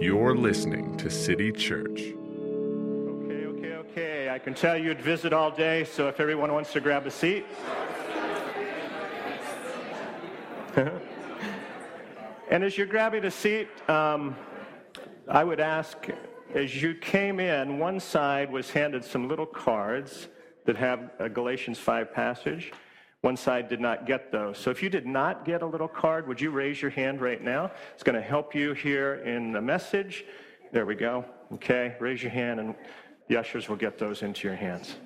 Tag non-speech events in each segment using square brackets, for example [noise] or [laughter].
You're listening to City Church. Okay, okay, okay. I can tell you'd visit all day, so if everyone wants to grab a seat. [laughs] and as you're grabbing a seat, um, I would ask as you came in, one side was handed some little cards that have a Galatians 5 passage. One side did not get those. So if you did not get a little card, would you raise your hand right now? It's going to help you here in the message. There we go. Okay, raise your hand and the ushers will get those into your hands.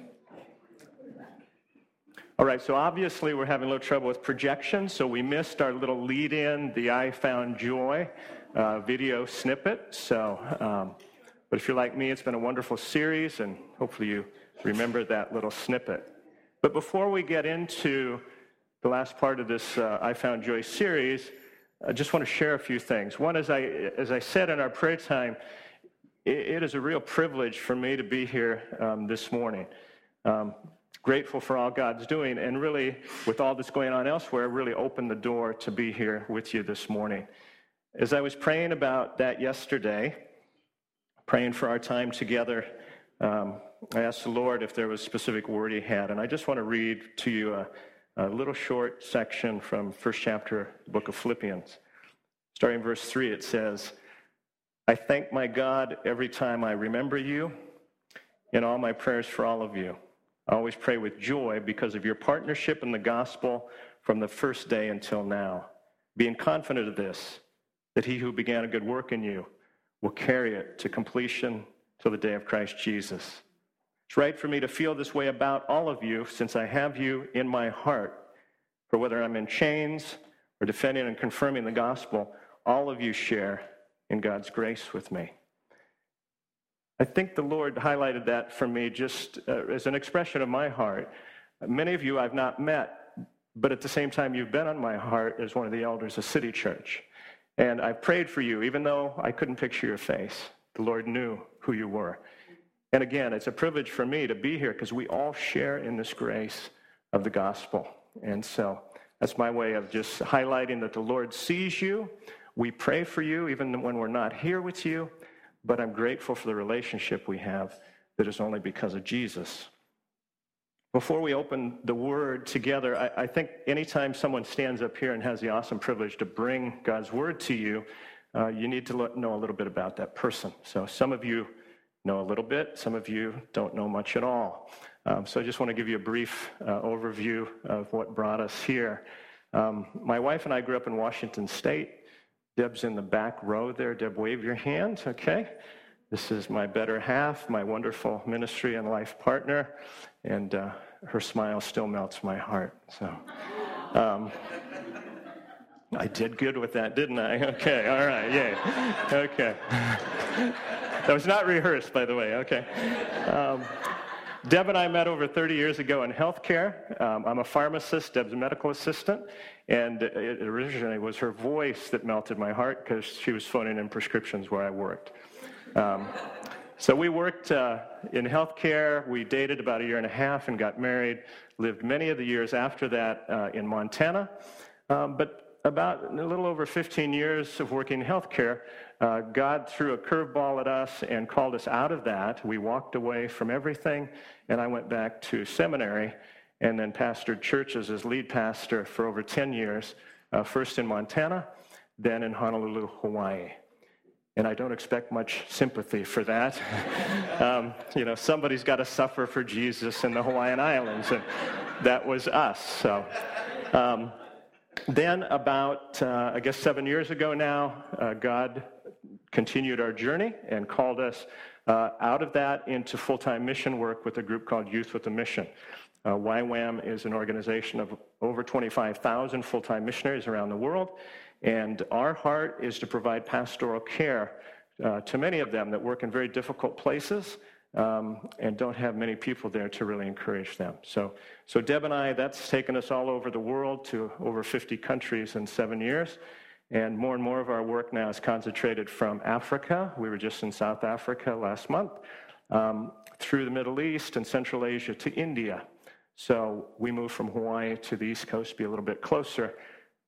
All right, so obviously we're having a little trouble with projection, so we missed our little lead in, the I Found Joy uh, video snippet. So, um, but if you're like me, it's been a wonderful series, and hopefully you remember that little snippet. But before we get into the last part of this uh, I Found Joy series, I just want to share a few things. One, as I, as I said in our prayer time, it, it is a real privilege for me to be here um, this morning. Um, grateful for all God's doing, and really, with all that's going on elsewhere, really opened the door to be here with you this morning. As I was praying about that yesterday, praying for our time together, um, I asked the Lord if there was specific word He had, and I just want to read to you a, a little short section from first chapter, book of Philippians. Starting verse 3, it says, I thank my God every time I remember you in all my prayers for all of you. I always pray with joy because of your partnership in the gospel from the first day until now. Being confident of this, that he who began a good work in you will carry it to completion till the day of Christ Jesus. It's right for me to feel this way about all of you since I have you in my heart. For whether I'm in chains or defending and confirming the gospel, all of you share in God's grace with me. I think the Lord highlighted that for me just uh, as an expression of my heart. Many of you I've not met, but at the same time, you've been on my heart as one of the elders of City Church. And I prayed for you, even though I couldn't picture your face. The Lord knew who you were. And again, it's a privilege for me to be here because we all share in this grace of the gospel. And so that's my way of just highlighting that the Lord sees you. We pray for you even when we're not here with you, but I'm grateful for the relationship we have that is only because of Jesus. Before we open the word together, I, I, think anytime someone stands up here and has the awesome privilege to bring God's word to you, uh, you need to know a little bit about that person. So some of you know a little bit, some of you don't know much at all. Um, so I just want to give you a brief uh, overview of what brought us here. Um, my wife and I grew up in Washington State. Deb's in the back row there. Deb, wave your hand, okay? This is my better half, my wonderful ministry and life partner, and uh, her smile still melts my heart. So, um, I did good with that, didn't I? [laughs] Okay, all right, yay. Okay. [laughs] that was not rehearsed, by the way, okay. Um, Deb and I met over 30 years ago in healthcare. Um, I'm a pharmacist, Deb's a medical assistant, and it originally was her voice that melted my heart because she was phoning in prescriptions where I worked. Um, so we worked uh, in healthcare. We dated about a year and a half and got married. Lived many of the years after that uh, in Montana. Um, but about a little over 15 years of working in healthcare, uh, God threw a curveball at us and called us out of that. We walked away from everything, and I went back to seminary and then pastored churches as lead pastor for over 10 years, uh, first in Montana, then in Honolulu, Hawaii. And I don't expect much sympathy for that. [laughs] um, you know, somebody's got to suffer for Jesus in the Hawaiian Islands, and that was us. So. Um, then, about, uh, I guess, seven years ago now, uh, God continued our journey and called us uh, out of that into full time mission work with a group called Youth with a Mission. Uh, YWAM is an organization of over 25,000 full time missionaries around the world, and our heart is to provide pastoral care uh, to many of them that work in very difficult places um, and don't have many people there to really encourage them. So, so Deb and I, that's taken us all over the world to over 50 countries in seven years. And more and more of our work now is concentrated from Africa. We were just in South Africa last month, um, through the Middle East and Central Asia to India. So we moved from Hawaii to the East Coast to be a little bit closer,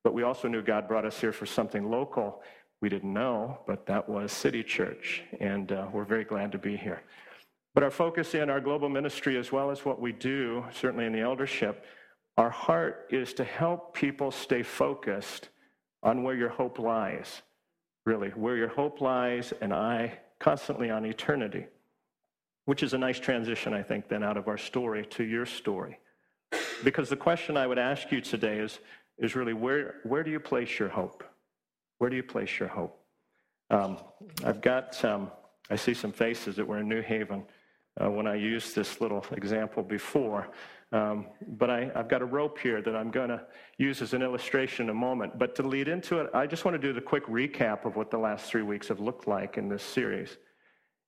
but we also knew God brought us here for something local we didn't know, but that was City Church, and uh, we're very glad to be here. But our focus in our global ministry, as well as what we do, certainly in the eldership, our heart is to help people stay focused on where your hope lies, really, where your hope lies, and I constantly on eternity, which is a nice transition, I think, then out of our story to your story. Because the question I would ask you today is, is really where, where do you place your hope? Where do you place your hope? Um, I've got some, I see some faces that were in New Haven uh, when I used this little example before. Um, but I, have got a rope here that I'm going to use as an illustration in a moment. But to lead into it, I just want to do the quick recap of what the last three weeks have looked like in this series.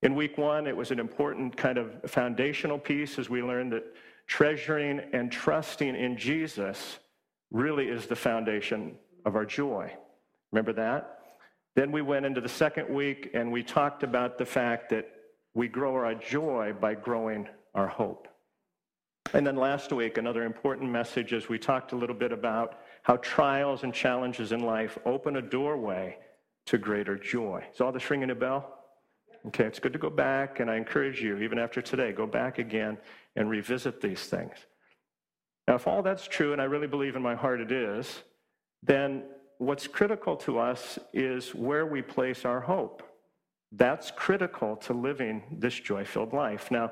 In week one, it was an important kind of foundational piece as we learned that treasuring and trusting in Jesus really is the foundation of our joy. Remember that? Then we went into the second week and we talked about the fact that we grow our joy by growing our hope. And then last week, another important message as we talked a little bit about how trials and challenges in life open a doorway to greater joy. Is all this ringing a bell? Okay, it's good to go back, and I encourage you, even after today, go back again and revisit these things. Now, if all that's true, and I really believe in my heart it is, then what's critical to us is where we place our hope. That's critical to living this joy filled life. Now,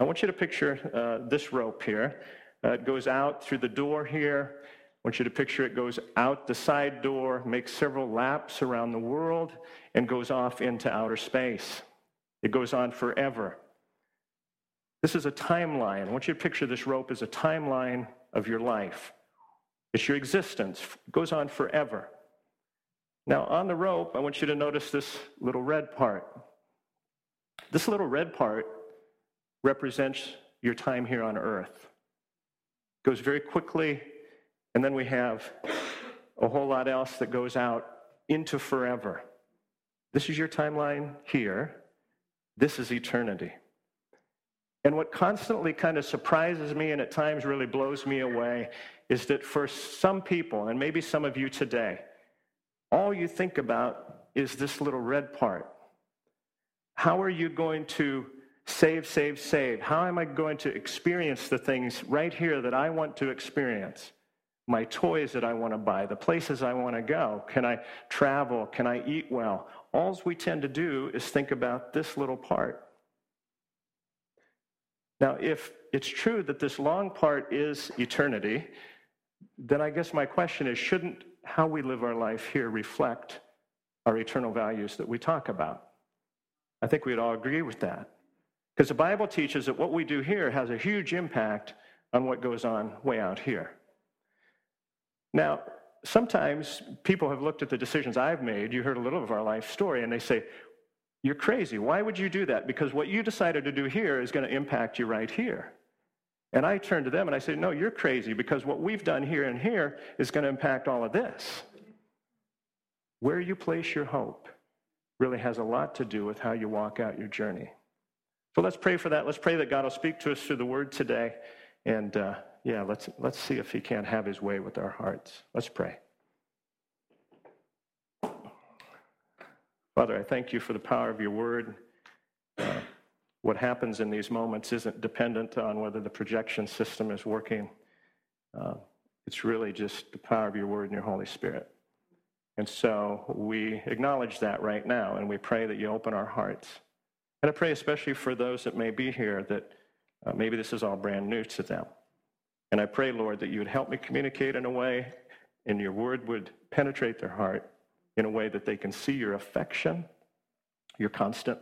I want you to picture uh, this rope here. Uh, it goes out through the door here. I want you to picture it goes out the side door, makes several laps around the world, and goes off into outer space. It goes on forever. This is a timeline. I want you to picture this rope as a timeline of your life. It's your existence, it goes on forever. Now, on the rope, I want you to notice this little red part. This little red part represents your time here on earth. It goes very quickly, and then we have a whole lot else that goes out into forever. This is your timeline here. This is eternity. And what constantly kind of surprises me and at times really blows me away is that for some people, and maybe some of you today, all you think about is this little red part. How are you going to save, save, save? How am I going to experience the things right here that I want to experience? My toys that I want to buy, the places I want to go. Can I travel? Can I eat well? All we tend to do is think about this little part. Now, if it's true that this long part is eternity, then I guess my question is shouldn't how we live our life here reflect our eternal values that we talk about? I think we'd all agree with that. Because the Bible teaches that what we do here has a huge impact on what goes on way out here. Now, sometimes people have looked at the decisions I've made. You heard a little of our life story, and they say, you're crazy. Why would you do that? Because what you decided to do here is going to impact you right here. And I turn to them and I say, No, you're crazy because what we've done here and here is going to impact all of this. Where you place your hope really has a lot to do with how you walk out your journey. So let's pray for that. Let's pray that God will speak to us through the word today. And uh, yeah, let's, let's see if he can't have his way with our hearts. Let's pray. Father, I thank you for the power of your word. What happens in these moments isn't dependent on whether the projection system is working. Uh, it's really just the power of your word and your Holy Spirit. And so we acknowledge that right now, and we pray that you open our hearts. And I pray especially for those that may be here that uh, maybe this is all brand new to them. And I pray, Lord, that you would help me communicate in a way, and your word would penetrate their heart in a way that they can see your affection, your constant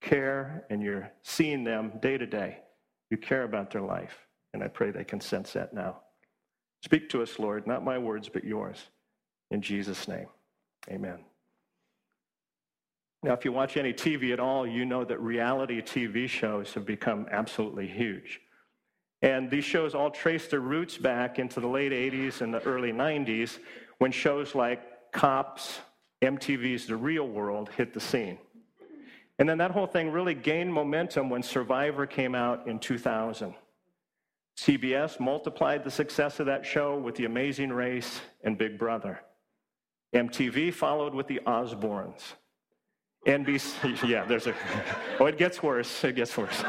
care, and you're seeing them day to day. You care about their life, and I pray they can sense that now. Speak to us, Lord, not my words, but yours. In Jesus' name, amen. Now, if you watch any TV at all, you know that reality TV shows have become absolutely huge. And these shows all trace their roots back into the late 80s and the early 90s when shows like Cops, MTV's The Real World hit the scene. And then that whole thing really gained momentum when Survivor came out in 2000. CBS multiplied the success of that show with The Amazing Race and Big Brother. MTV followed with the Osbournes. NBC, [laughs] yeah, there's a, oh, it gets worse. It gets worse.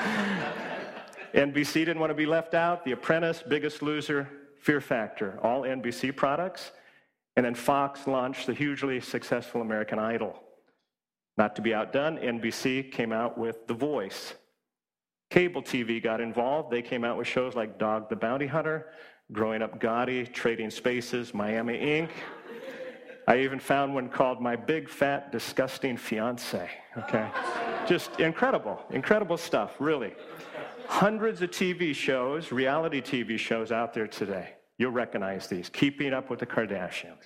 NBC didn't want to be left out. The Apprentice, Biggest Loser, Fear Factor, all NBC products. And then Fox launched the hugely successful American Idol. Not to be outdone, NBC came out with The Voice. Cable TV got involved. They came out with shows like Dog the Bounty Hunter, Growing Up Gotti, Trading Spaces, Miami Ink. I even found one called My Big Fat Disgusting Fiance. Okay? Just incredible, incredible stuff, really. Hundreds of TV shows, reality TV shows out there today. You'll recognize these. Keeping Up with the Kardashians.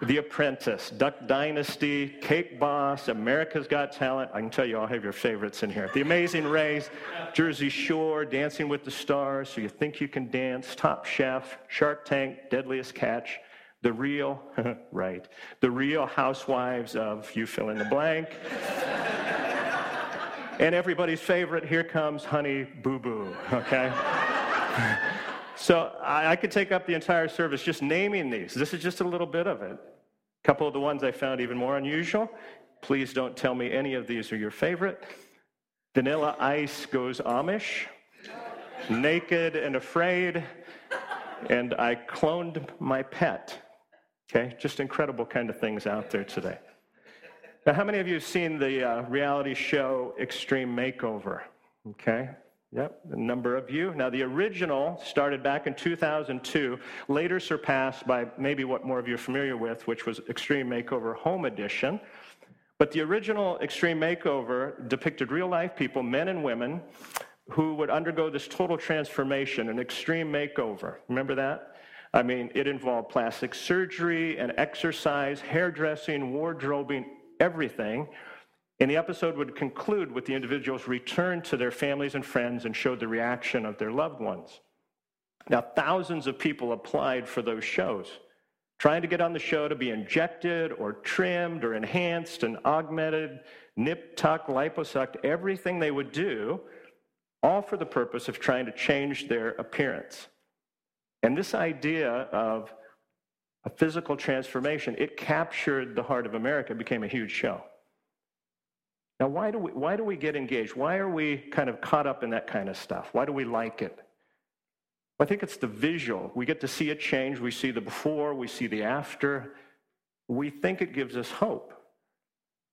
The Apprentice, Duck Dynasty, Cake Boss, America's Got Talent. I can tell you all have your favorites in here. The Amazing Race, Jersey Shore, Dancing with the Stars, So You Think You Can Dance, Top Chef, Shark Tank, Deadliest Catch, The Real, [laughs] right, The Real Housewives of You Fill in the Blank. and everybody's favorite, here comes Honey Boo Boo, okay? [laughs] So I, I, could take up the entire service just naming these. This is just a little bit of it. A couple of the ones I found even more unusual. Please don't tell me any of these are your favorite. Vanilla Ice goes Amish. Naked and Afraid. And I cloned my pet. Okay, just incredible kind of things out there today. Now, how many of you have seen the uh, reality show Extreme Makeover? Okay, Yep, a number of you. Now, the original started back in 2002, later surpassed by maybe what more of you are familiar with, which was Extreme Makeover Home Edition. But the original Extreme Makeover depicted real life people, men and women, who would undergo this total transformation, an extreme makeover. Remember that? I mean, it involved plastic surgery and exercise, hairdressing, wardrobing, everything. And the episode would conclude with the individuals return to their families and friends and showed the reaction of their loved ones. Now, thousands of people applied for those shows, trying to get on the show to be injected or trimmed or enhanced and augmented, nip, tuck, liposucked, everything they would do, all for the purpose of trying to change their appearance. And this idea of a physical transformation, it captured the heart of America, became a huge show. Now, why do, we, why do we get engaged? Why are we kind of caught up in that kind of stuff? Why do we like it? I think it's the visual. We get to see a change. We see the before, we see the after. We think it gives us hope.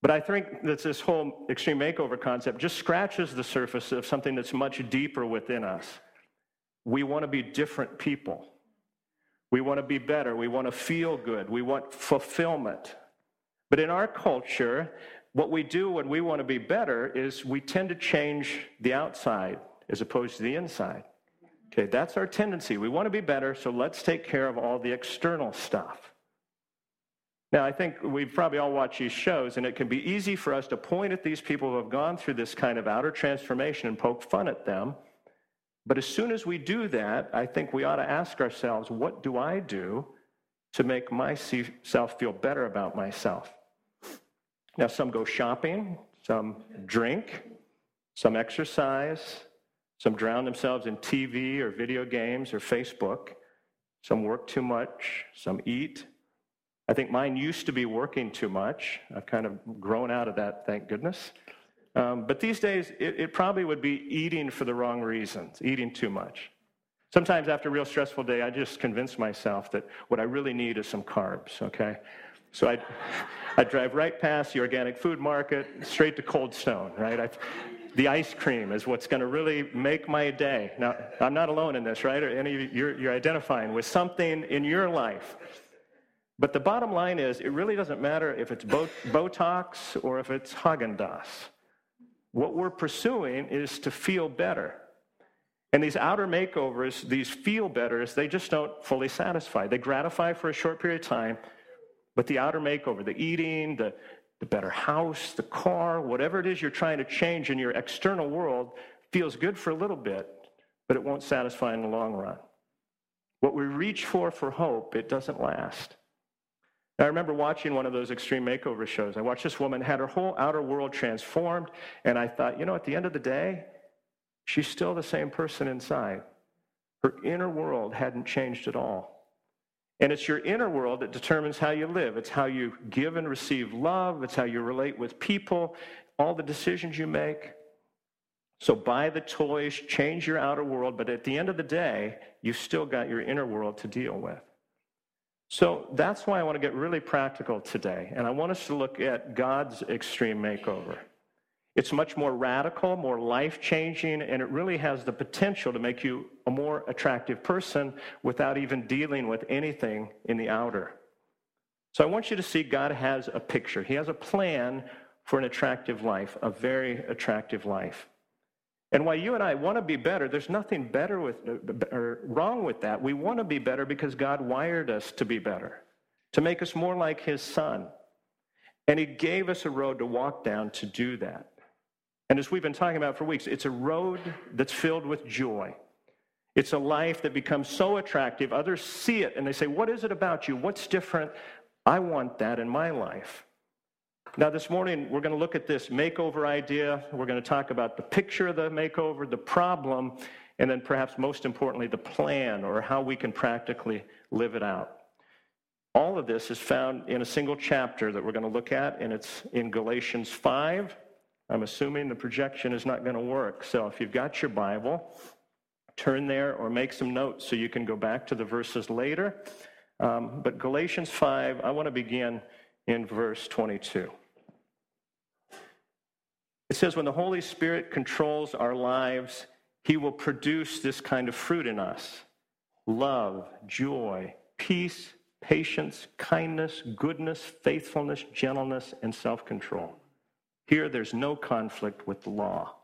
But I think that this whole extreme makeover concept just scratches the surface of something that's much deeper within us. We want to be different people. We want to be better. We want to feel good. We want fulfillment. But in our culture, what we do when we want to be better is we tend to change the outside as opposed to the inside. Okay, that's our tendency. We want to be better, so let's take care of all the external stuff. Now, I think we've probably all watched these shows, and it can be easy for us to point at these people who have gone through this kind of outer transformation and poke fun at them. But as soon as we do that, I think we ought to ask ourselves, what do I do to make myself feel better about myself? Now, some go shopping, some drink, some exercise, some drown themselves in TV or video games or Facebook, some work too much, some eat. I think mine used to be working too much. I've kind of grown out of that, thank goodness. Um, but these days, it, it probably would be eating for the wrong reasons, eating too much. Sometimes after a real stressful day, I just convince myself that what I really need is some carbs, okay? So I, I drive right past the organic food market, straight to Cold Stone, right? I, the ice cream is what's going to really make my day. Now, I'm not alone in this, right? Or any of you, you're, you're identifying with something in your life. But the bottom line is, it really doesn't matter if it's Botox or if it's Haagen-Dazs. What we're pursuing is to feel better. And these outer makeovers, these feel betters, they just don't fully satisfy. They gratify for a short period of time, but the outer makeover, the eating, the, the better house, the car, whatever it is you're trying to change in your external world feels good for a little bit, but it won't satisfy in the long run. What we reach for for hope, it doesn't last. I remember watching one of those extreme makeover shows. I watched this woman had her whole outer world transformed, and I thought, you know, at the end of the day, she's still the same person inside. Her inner world hadn't changed at all. And it's your inner world that determines how you live. It's how you give and receive love, it's how you relate with people, all the decisions you make. So buy the toys, change your outer world, but at the end of the day, you've still got your inner world to deal with. So that's why I want to get really practical today. And I want us to look at God's extreme makeover. It's much more radical, more life changing, and it really has the potential to make you a more attractive person without even dealing with anything in the outer. So I want you to see God has a picture. He has a plan for an attractive life, a very attractive life. And why you and I want to be better, there's nothing better with or wrong with that. We want to be better because God wired us to be better, to make us more like his son. And he gave us a road to walk down to do that. And as we've been talking about for weeks, it's a road that's filled with joy. It's a life that becomes so attractive, others see it and they say, What is it about you? What's different? I want that in my life. Now, this morning, we're going to look at this makeover idea. We're going to talk about the picture of the makeover, the problem, and then perhaps most importantly, the plan or how we can practically live it out. All of this is found in a single chapter that we're going to look at, and it's in Galatians 5. I'm assuming the projection is not going to work. So if you've got your Bible, turn there or make some notes so you can go back to the verses later. Um, but Galatians 5, I want to begin in verse 22. It says, when the Holy Spirit controls our lives, he will produce this kind of fruit in us love, joy, peace, patience, kindness, goodness, faithfulness, gentleness, and self control. Here, there's no conflict with the law.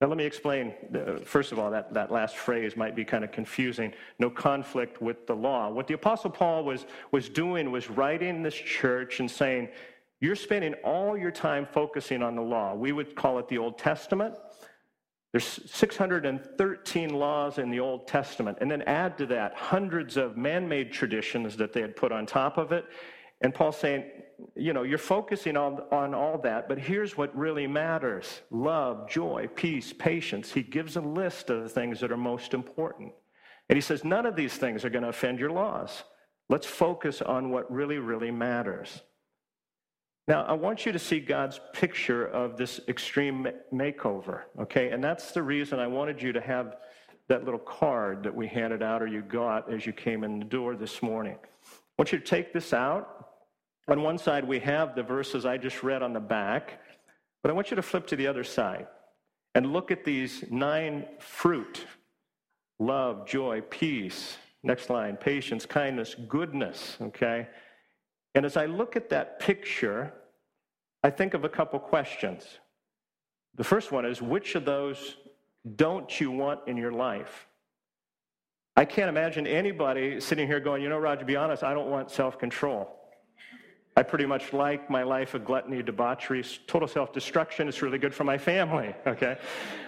Now, let me explain. Uh, first of all, that, that last phrase might be kind of confusing. No conflict with the law. What the Apostle Paul was, was doing was writing this church and saying, You're spending all your time focusing on the law. We would call it the Old Testament. There's 613 laws in the Old Testament. And then add to that hundreds of man made traditions that they had put on top of it. And Paul's saying, you know, you're focusing on, on all that, but here's what really matters love, joy, peace, patience. He gives a list of the things that are most important. And he says, none of these things are going to offend your laws. Let's focus on what really, really matters. Now, I want you to see God's picture of this extreme makeover, okay? And that's the reason I wanted you to have that little card that we handed out or you got as you came in the door this morning. I want you to take this out on one side, we have the verses I just read on the back, but I want you to flip to the other side and look at these nine fruit love, joy, peace. Next line patience, kindness, goodness. Okay? And as I look at that picture, I think of a couple questions. The first one is which of those don't you want in your life? I can't imagine anybody sitting here going, you know, Roger, be honest, I don't want self control. I pretty much like my life of gluttony, debauchery, total self destruction. It's really good for my family, [laughs] okay?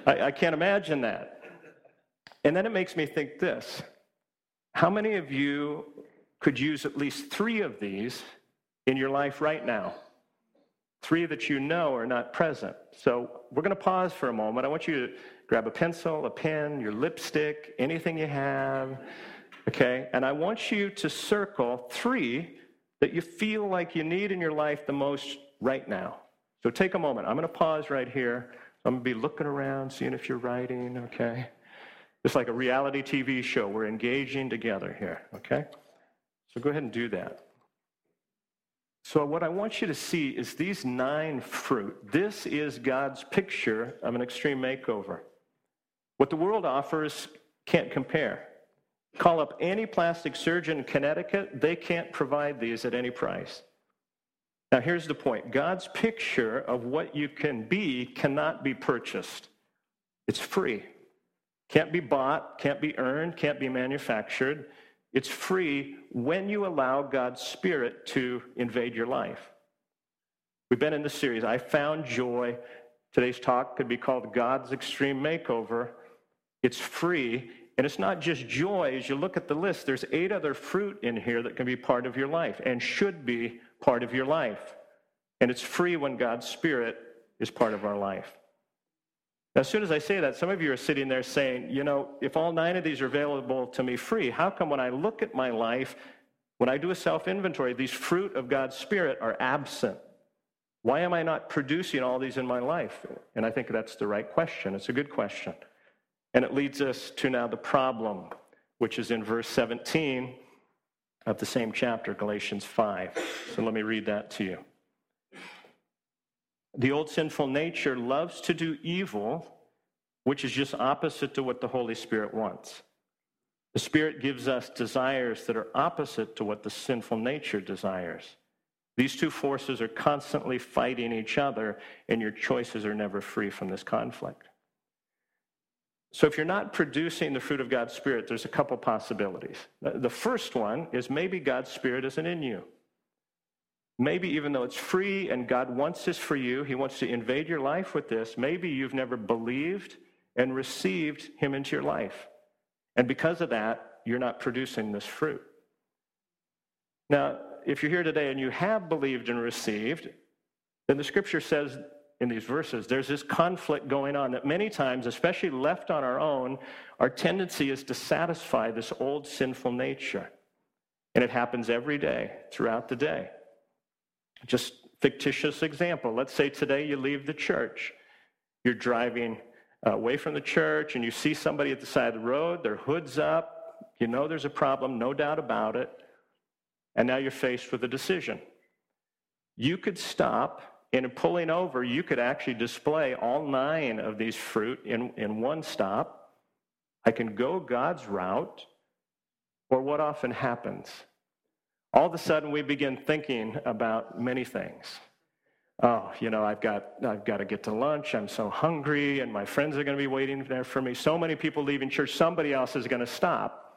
I, I can't imagine that. And then it makes me think this how many of you could use at least three of these in your life right now? Three that you know are not present. So we're going to pause for a moment. I want you to grab a pencil, a pen, your lipstick, anything you have, okay? And I want you to circle three that you feel like you need in your life the most right now. So take a moment. I'm going to pause right here. I'm going to be looking around, seeing if you're writing, okay? It's like a reality TV show. We're engaging together here, okay? So go ahead and do that. So, what I want you to see is these nine fruit. This is God's picture of an extreme makeover. What the world offers can't compare. Call up any plastic surgeon in Connecticut, they can't provide these at any price. Now, here's the point God's picture of what you can be cannot be purchased, it's free. Can't be bought, can't be earned, can't be manufactured. It's free when you allow God's Spirit to invade your life. We've been in this series, I Found Joy. Today's talk could be called God's Extreme Makeover. It's free and it's not just joy. As you look at the list, there's eight other fruit in here that can be part of your life and should be part of your life. And it's free when God's Spirit is part of our life. As soon as I say that, some of you are sitting there saying, you know, if all nine of these are available to me free, how come when I look at my life, When I do a self inventory, these fruit of God's Spirit are absent. Why am I not producing all these in my life? And I think that's the right question. It's a good question. And it leads us to now the problem, which is in verse 17 of the same chapter, Galatians 5. So let me read that to you. The old sinful nature loves to do evil, which is just opposite to what the Holy Spirit wants. The Spirit gives us desires that are opposite to what the sinful nature desires. These two forces are constantly fighting each other, and your choices are never free from this conflict. So, if you're not producing the fruit of God's Spirit, there's a couple possibilities. The first one is maybe God's Spirit isn't in you. Maybe even though it's free and God wants this for you, He wants to invade your life with this, maybe you've never believed and received Him into your life. And because of that, you're not producing this fruit. Now, if you're here today and you have believed and received, then the scripture says in these verses, there's this conflict going on that many times, especially left on our own, our tendency is to satisfy this old sinful nature. And it happens every day, throughout the day. Just fictitious example. Let's say today you leave the church. You're driving uh, away from the church and you see somebody at the side of the road, their hood's up, you know there's a problem, no doubt about it, and now you're faced with a decision. You could stop, and in pulling over, you could actually display all nine of these fruit in, in one stop. I can go God's route, or what often happens? All of a sudden, we begin thinking about many things oh, you know, I've got, I've got to get to lunch. I'm so hungry, and my friends are going to be waiting there for me. So many people leaving church, somebody else is going to stop.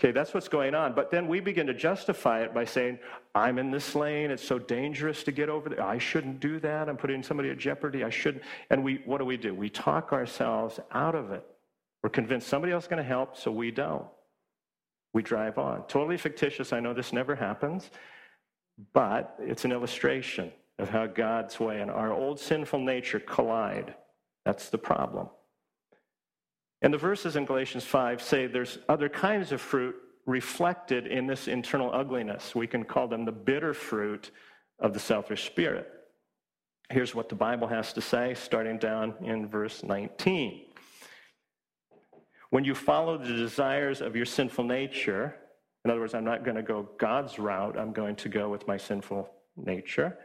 Okay, that's what's going on. But then we begin to justify it by saying, I'm in this lane. It's so dangerous to get over there. I shouldn't do that. I'm putting somebody at jeopardy. I shouldn't. And we, what do we do? We talk ourselves out of it. We're convinced somebody else is going to help, so we don't. We drive on. Totally fictitious. I know this never happens, but it's an illustration of how God's way and our old sinful nature collide. That's the problem. And the verses in Galatians 5 say there's other kinds of fruit reflected in this internal ugliness. We can call them the bitter fruit of the selfish spirit. Here's what the Bible has to say, starting down in verse 19. When you follow the desires of your sinful nature, in other words, I'm not going to go God's route, I'm going to go with my sinful nature.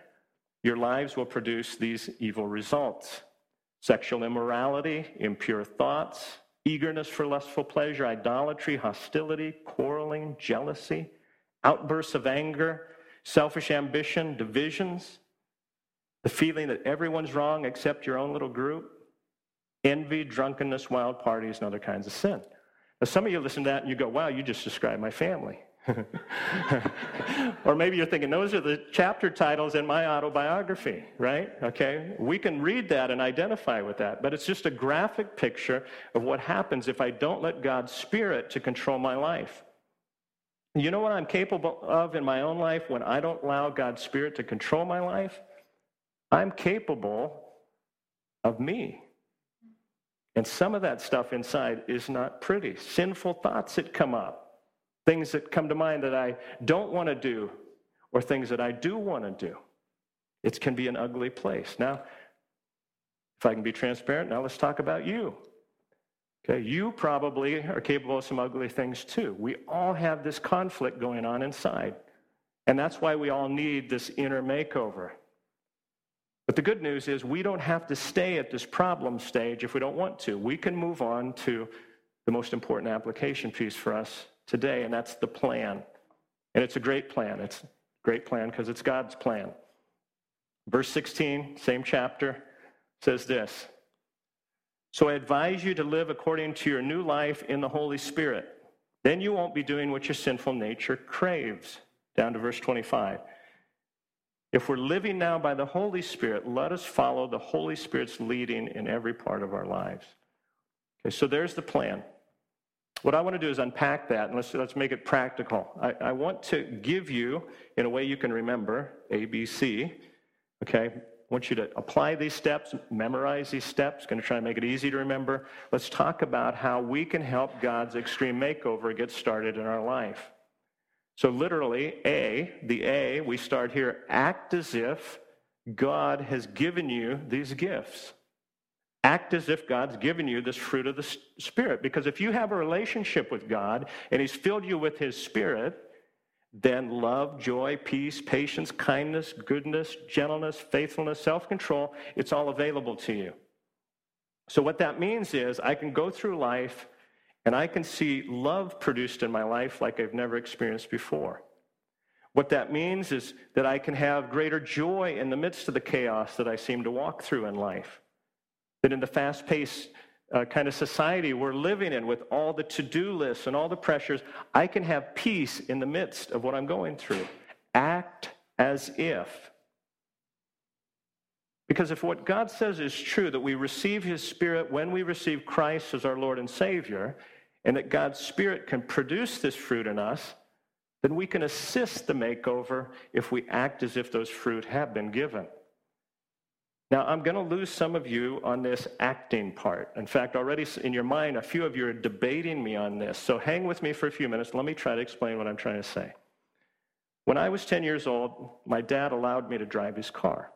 Your lives will produce these evil results sexual immorality, impure thoughts, eagerness for lustful pleasure, idolatry, hostility, quarreling, jealousy, outbursts of anger, selfish ambition, divisions, the feeling that everyone's wrong except your own little group, envy, drunkenness, wild parties, and other kinds of sin. Now, some of you listen to that and you go, wow, you just described my family. [laughs] or maybe you're thinking, those are the chapter titles in my autobiography, right? Okay, we can read that and identify with that, but it's just a graphic picture of what happens if I don't let God's Spirit to control my life. You know what I'm capable of in my own life when I don't allow God's Spirit to control my life? I'm capable of me. And some of that stuff inside is not pretty. Sinful thoughts that come up things that come to mind that I don't want to do, or things that I do want to do. It can be an ugly place. Now, if I can be transparent, now let's talk about you. Okay, you probably are capable of some ugly things too. We all have this conflict going on inside. And that's why we all need this inner makeover. But the good news is we don't have to stay at this problem stage if we don't want to. We can move on to the most important application piece for us today, and that's the plan. And it's a great plan. It's a great plan because it's God's plan. Verse 16, same chapter, says this So I advise you to live according to your new life in the Holy Spirit. Then you won't be doing what your sinful nature craves. Down to verse 25. If we're living now by the Holy Spirit, let us follow the Holy Spirit's leading in every part of our lives. Okay, so there's the plan. What I want to do is unpack that and let's, let's make it practical. I, I want to give you, in a way you can remember, ABC. Okay? I want you to apply these steps, memorize these steps. Going to try and make it easy to remember. Let's talk about how we can help God's extreme makeover get started in our life. So, literally, A, the A, we start here, act as if God has given you these gifts. Act as if God's given you this fruit of the Spirit. Because if you have a relationship with God and He's filled you with His Spirit, then love, joy, peace, patience, kindness, goodness, gentleness, faithfulness, self control, it's all available to you. So, what that means is I can go through life and I can see love produced in my life like I've never experienced before. What that means is that I can have greater joy in the midst of the chaos that I seem to walk through in life. That in the fast paced uh, kind of society we're living in with all the to do lists and all the pressures, I can have peace in the midst of what I'm going through. Act as if. Because if what God says is true, that we receive His Spirit when we receive Christ as our Lord and Savior, and that God's Spirit can produce this fruit in us, then we can assist the makeover if we act as if those fruit have been given. Now, I'm going to lose some of you on this acting part. In fact, already in your mind, a few of you are debating me on this. So hang with me for a few minutes. Let me try to explain what I'm trying to say. When I was 10 years old, my dad allowed me to drive his car.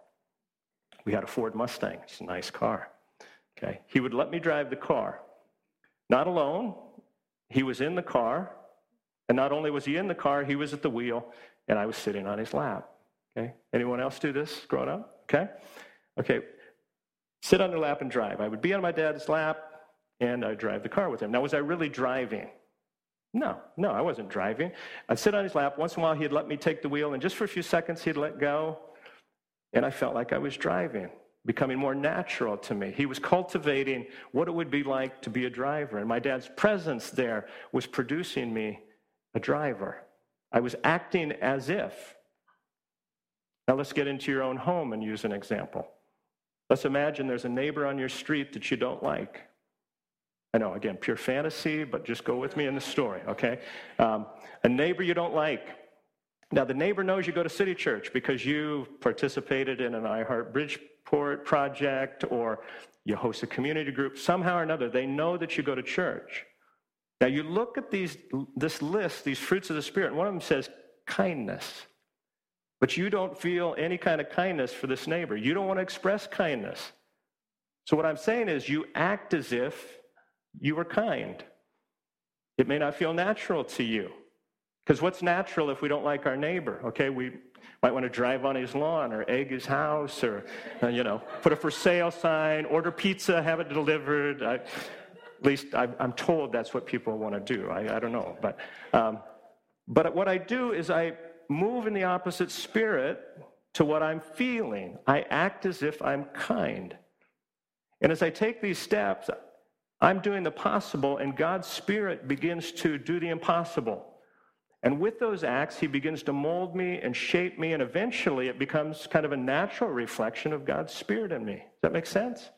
We had a Ford Mustang. It's a nice car. Okay. He would let me drive the car. Not alone. He was in the car. And not only was he in the car, he was at the wheel, and I was sitting on his lap. Okay. Anyone else do this growing up? Okay. Okay, sit on the lap and drive. I would be on my dad's lap and I'd drive the car with him. Now, was I really driving? No, no, I wasn't driving. I'd sit on his lap. Once in a while, he'd let me take the wheel, and just for a few seconds, he'd let go. And I felt like I was driving, becoming more natural to me. He was cultivating what it would be like to be a driver. And my dad's presence there was producing me a driver. I was acting as if. Now, let's get into your own home and use an example. Let's imagine there's a neighbor on your street that you don't like. I know, again, pure fantasy, but just go with me in the story, okay? Um, a neighbor you don't like. Now, the neighbor knows you go to City Church because you participated in an iHeart Bridgeport project or you host a community group. Somehow or another, they know that you go to church. Now, you look at these, this list, these fruits of the Spirit, and one of them says kindness. But you don't feel any kind of kindness for this neighbor. You don't want to express kindness. So, what I'm saying is, you act as if you were kind. It may not feel natural to you. Because what's natural if we don't like our neighbor? Okay, we might want to drive on his lawn or egg his house or, uh, you know, put a for sale sign, order pizza, have it delivered. I, at least I, am told that's what people want to do. I, I don't know. But, um, but what I do is I move in the opposite spirit to what I'm feeling. I act as if I'm kind. And as I take these steps, I'm doing the possible, and God's Spirit begins to do the impossible. And with those acts, He begins to mold me and shape me, and eventually it becomes kind of a natural reflection of God's Spirit in me. Does that make sense?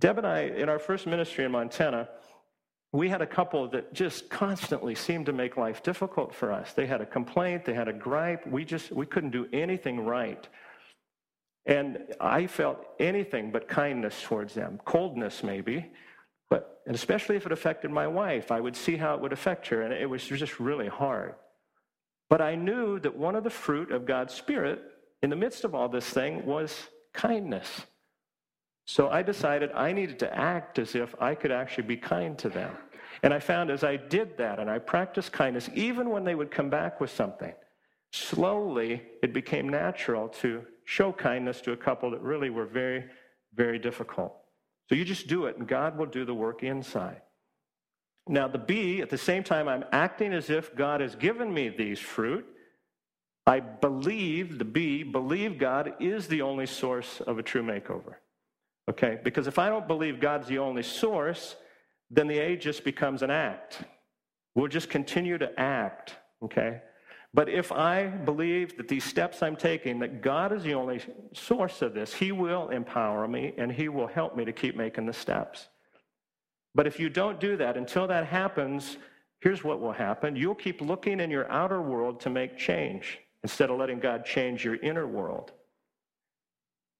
Deb and I, in our first ministry in Montana, we had a couple that just constantly seemed to make life difficult for us. They had a complaint, they had a gripe. We just we couldn't do anything right. And I felt anything but kindness towards them, coldness maybe, but and especially if it affected my wife, I would see how it would affect her, and it was just really hard. But I knew that one of the fruit of God's Spirit in the midst of all this thing was kindness. So I decided I needed to act as if I could actually be kind to them. And I found as I did that and I practiced kindness, even when they would come back with something, slowly it became natural to show kindness to a couple that really were very, very difficult. So you just do it, and God will do the work inside. Now, the B, at the same time, I'm acting as if God has given me these fruit. I believe, the B, believe God is the only source of a true makeover. Okay? Because if I don't believe God's the only source, then the A just becomes an act. We'll just continue to act. Okay? But if I believe that these steps I'm taking, that God is the only source of this, He will empower me and He will help me to keep making the steps. But if you don't do that, until that happens, here's what will happen you'll keep looking in your outer world to make change instead of letting God change your inner world.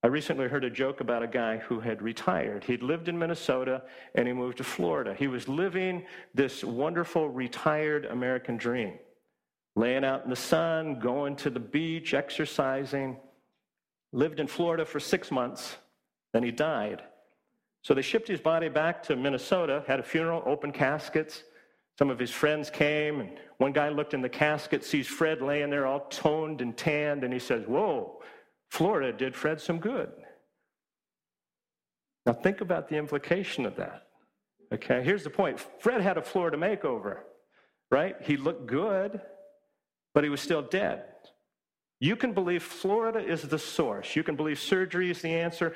I recently heard a joke about a guy who had retired. He'd lived in Minnesota and he moved to Florida. He was living this wonderful retired American dream laying out in the sun, going to the beach, exercising. Lived in Florida for six months, then he died. So they shipped his body back to Minnesota, had a funeral, open caskets. Some of his friends came, and one guy looked in the casket, sees Fred laying there all toned and tanned, and he says, Whoa, Florida did Fred some good. Now think about the implication of that. Okay, here's the point Fred had a Florida makeover, right? He looked good, but he was still dead. You can believe Florida is the source. You can believe surgery is the answer.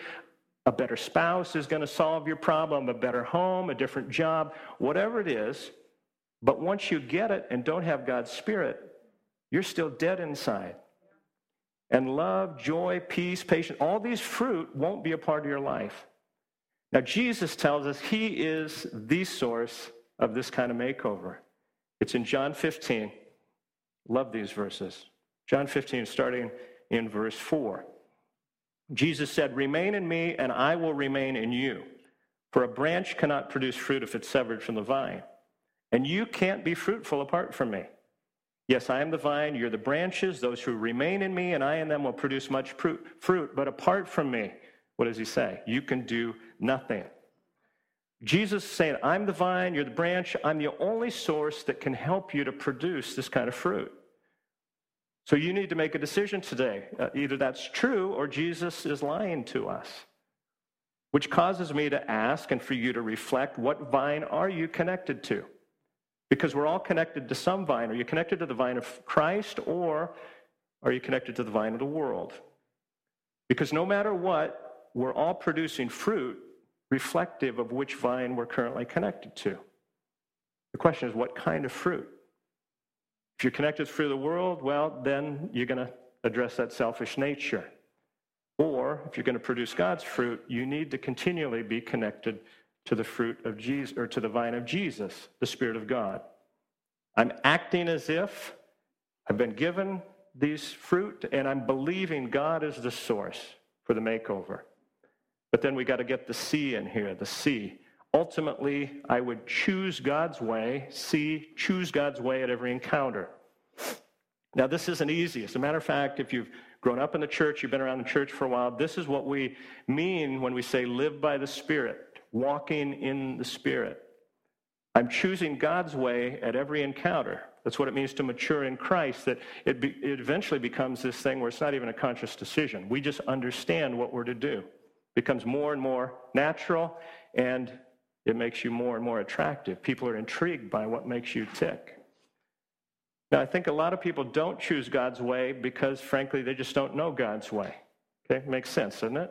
A better spouse is going to solve your problem, a better home, a different job, whatever it is. But once you get it and don't have God's Spirit, you're still dead inside. And love, joy, peace, patience, all these fruit won't be a part of your life. Now, Jesus tells us he is the source of this kind of makeover. It's in John 15. Love these verses. John 15, starting in verse 4. Jesus said, Remain in me, and I will remain in you. For a branch cannot produce fruit if it's severed from the vine. And you can't be fruitful apart from me. Yes, I am the vine, you're the branches. Those who remain in me and I in them will produce much fruit. But apart from me, what does he say? You can do nothing. Jesus is saying, I'm the vine, you're the branch, I'm the only source that can help you to produce this kind of fruit. So you need to make a decision today. Uh, either that's true or Jesus is lying to us. Which causes me to ask and for you to reflect what vine are you connected to? Because we're all connected to some vine. Are you connected to the vine of Christ or are you connected to the vine of the world? Because no matter what, we're all producing fruit reflective of which vine we're currently connected to. The question is, what kind of fruit? If you're connected through the world, well, then you're going to address that selfish nature. Or if you're going to produce God's fruit, you need to continually be connected to the fruit of Jesus or to the vine of Jesus, the Spirit of God. I'm acting as if I've been given these fruit and I'm believing God is the source for the makeover. But then we got to get the C in here, the C. Ultimately, I would choose God's way, see, choose God's way at every encounter. Now, this isn't easy. As a matter of fact, if you've grown up in the church, you've been around the church for a while, this is what we mean when we say live by the Spirit, walking in the Spirit. I'm choosing God's way at every encounter. That's what it means to mature in Christ, that it, be, it eventually becomes this thing where it's not even a conscious decision. We just understand what we're to do. It becomes more and more natural, and it makes you more and more attractive. People are intrigued by what makes you tick. Now, I think a lot of people don't choose God's way because, frankly, they just don't know God's way. Okay, makes sense, doesn't it?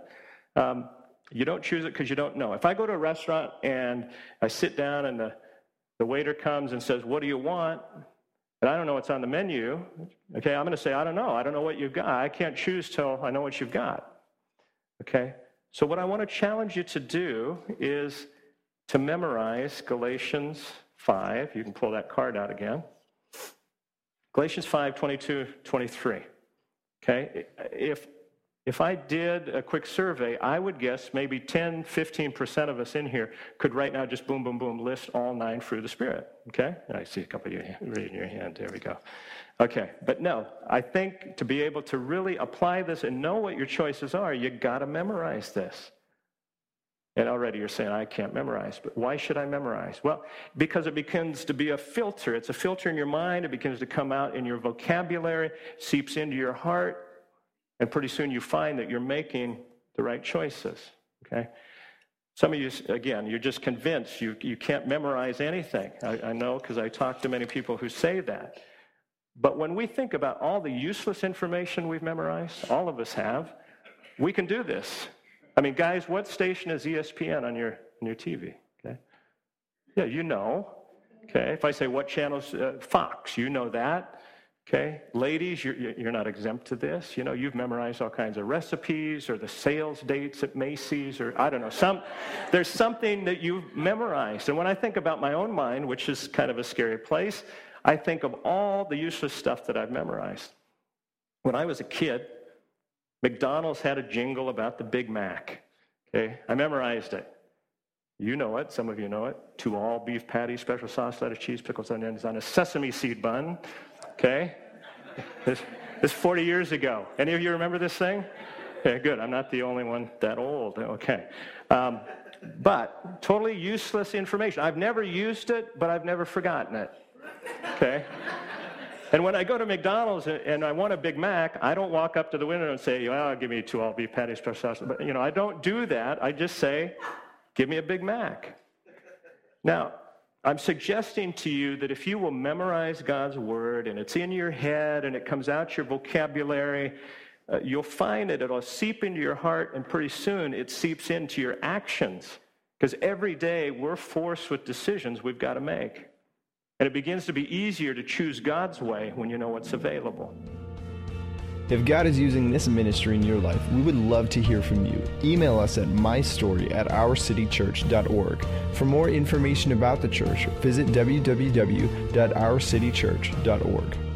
Um, you don't choose it because you don't know. If I go to a restaurant and I sit down and the, the waiter comes and says, What do you want? And I don't know what's on the menu, okay, I'm going to say, I don't know. I don't know what you've got. I can't choose till I know what you've got. Okay? So, what I want to challenge you to do is to memorize Galatians 5. You can pull that card out again. Galatians 5 22, 23. Okay? If, if I did a quick survey, I would guess maybe 10, 15% of us in here could right now just boom, boom, boom list all nine fruit of the Spirit. Okay? I see a couple of you raising your hand. There we go. Okay, but no, I think to be able to really apply this and know what your choices are, you got to memorize this. And already you're saying, I can't memorize. But why should I memorize? Well, because it begins to be a filter. It's a filter in your mind. It begins to come out in your vocabulary, seeps into your heart. And pretty soon you find that you're making the right choices. Okay? Some of you, again, you're just convinced you, you can't memorize anything. I, I know because I talk to many people who say that. But when we think about all the useless information we've memorized, all of us have, we can do this. I mean, guys, what station is ESPN on your, on your TV? Okay. Yeah, you know. Okay. If I say what channel's uh, Fox, you know that. Okay. Ladies, you're, you're not exempt to this. You know, you've memorized all kinds of recipes or the sales dates at Macy's or I don't know. Some, there's something that you've memorized. And when I think about my own mind, which is kind of a scary place, I think of all the useless stuff that I've memorized. When I was a kid, McDonald's had a jingle about the Big Mac. Okay, I memorized it. You know it, some of you know it. Two all beef patties, special sauce, lettuce, cheese, pickles, onions on a sesame seed bun. Okay? This, this 40 years ago. Any of you remember this thing? Okay, good. I'm not the only one that old. Okay. Um, but totally useless information. I've never used it, but I've never forgotten it. Okay? And when I go to McDonald's and I want a Big Mac, I don't walk up to the window and say, well, give me two all beef patties, special sauce. But, you know, I don't do that. I just say, give me a Big Mac. Now, I'm suggesting to you that if you will memorize God's word and it's in your head and it comes out your vocabulary, uh, you'll find that It'll seep into your heart, and pretty soon it seeps into your actions. Because every day we're forced with decisions we've got to make. And it begins to be easier to choose God's way when you know what's available. If God is using this ministry in your life, we would love to hear from you. Email us at mystory at ourcitychurch.org. For more information about the church, visit www.ourcitychurch.org.